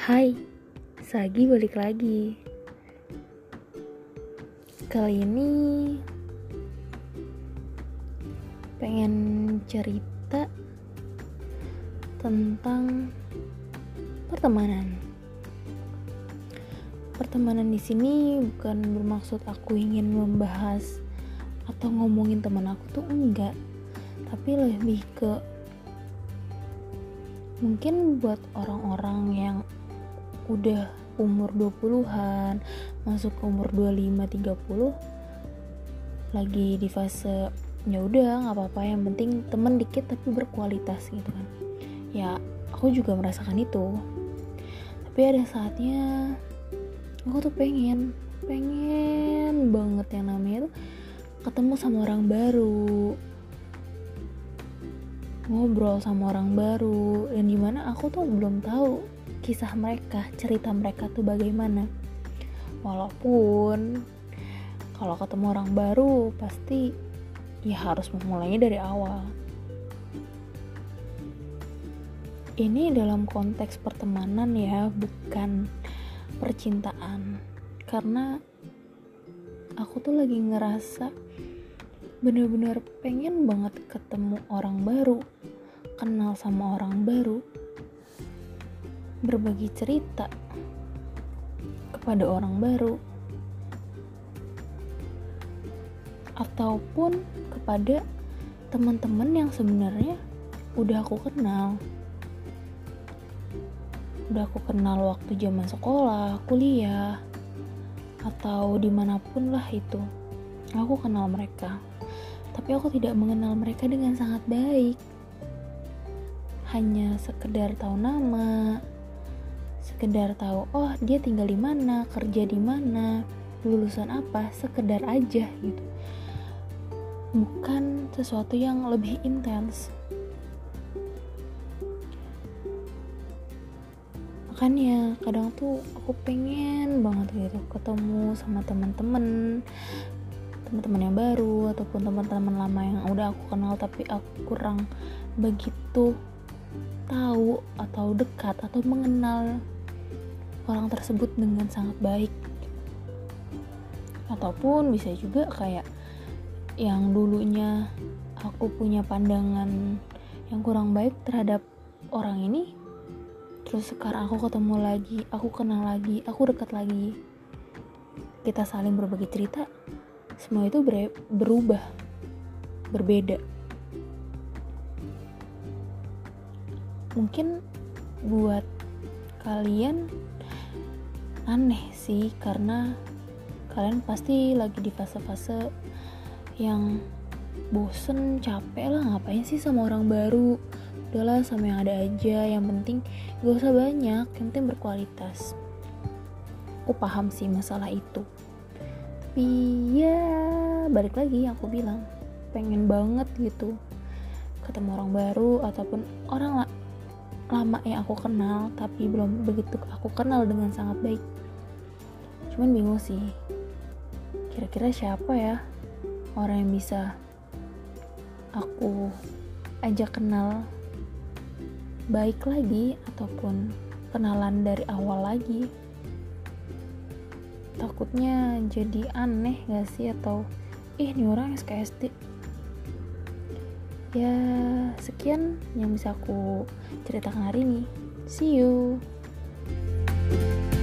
Hai, Sagi balik lagi. Kali ini pengen cerita tentang pertemanan. Pertemanan di sini bukan bermaksud aku ingin membahas atau ngomongin teman aku tuh enggak, tapi lebih ke mungkin buat orang-orang yang udah umur 20-an masuk ke umur 25 30 lagi di fase ya udah nggak apa-apa yang penting temen dikit tapi berkualitas gitu kan. Ya aku juga merasakan itu. Tapi ada saatnya aku tuh pengen pengen banget yang namanya tuh ketemu sama orang baru ngobrol sama orang baru dan di mana aku tuh belum tahu kisah mereka cerita mereka tuh bagaimana. Walaupun kalau ketemu orang baru pasti ya harus memulainya dari awal. Ini dalam konteks pertemanan ya bukan percintaan. Karena aku tuh lagi ngerasa bener-bener pengen banget ketemu orang baru kenal sama orang baru berbagi cerita kepada orang baru. Ataupun kepada teman-teman yang sebenarnya udah aku kenal. Udah aku kenal waktu zaman sekolah, kuliah, atau di mana pun lah itu. Aku kenal mereka. Tapi aku tidak mengenal mereka dengan sangat baik. Hanya sekedar tahu nama sekedar tahu oh dia tinggal di mana kerja di mana lulusan apa sekedar aja gitu. Bukan sesuatu yang lebih intens. Makanya kadang tuh aku pengen banget gitu ketemu sama teman-teman teman-teman yang baru ataupun teman-teman lama yang udah aku kenal tapi aku kurang begitu tahu atau dekat atau mengenal orang tersebut dengan sangat baik. Ataupun bisa juga kayak yang dulunya aku punya pandangan yang kurang baik terhadap orang ini terus sekarang aku ketemu lagi aku kenal lagi aku dekat lagi. Kita saling berbagi cerita semua itu ber berubah berbeda. Mungkin buat kalian aneh sih karena kalian pasti lagi di fase-fase yang bosen capek lah. Ngapain sih sama orang baru? Udahlah sama yang ada aja. Yang penting gak usah banyak yang penting berkualitas. Aku paham sih masalah itu. Tapi ya balik lagi yang aku bilang. Pengen banget gitu ketemu orang baru ataupun orang lama yang aku kenal tapi belum begitu aku kenal dengan sangat baik. Cuman bingung sih kira-kira siapa ya orang yang bisa aku ajak kenal baik lagi ataupun kenalan dari awal lagi? Takutnya jadi aneh gak sih? Atau ih ini orang SKSD ya sekian yang bisa aku ceritakan hari ini. See you. thank you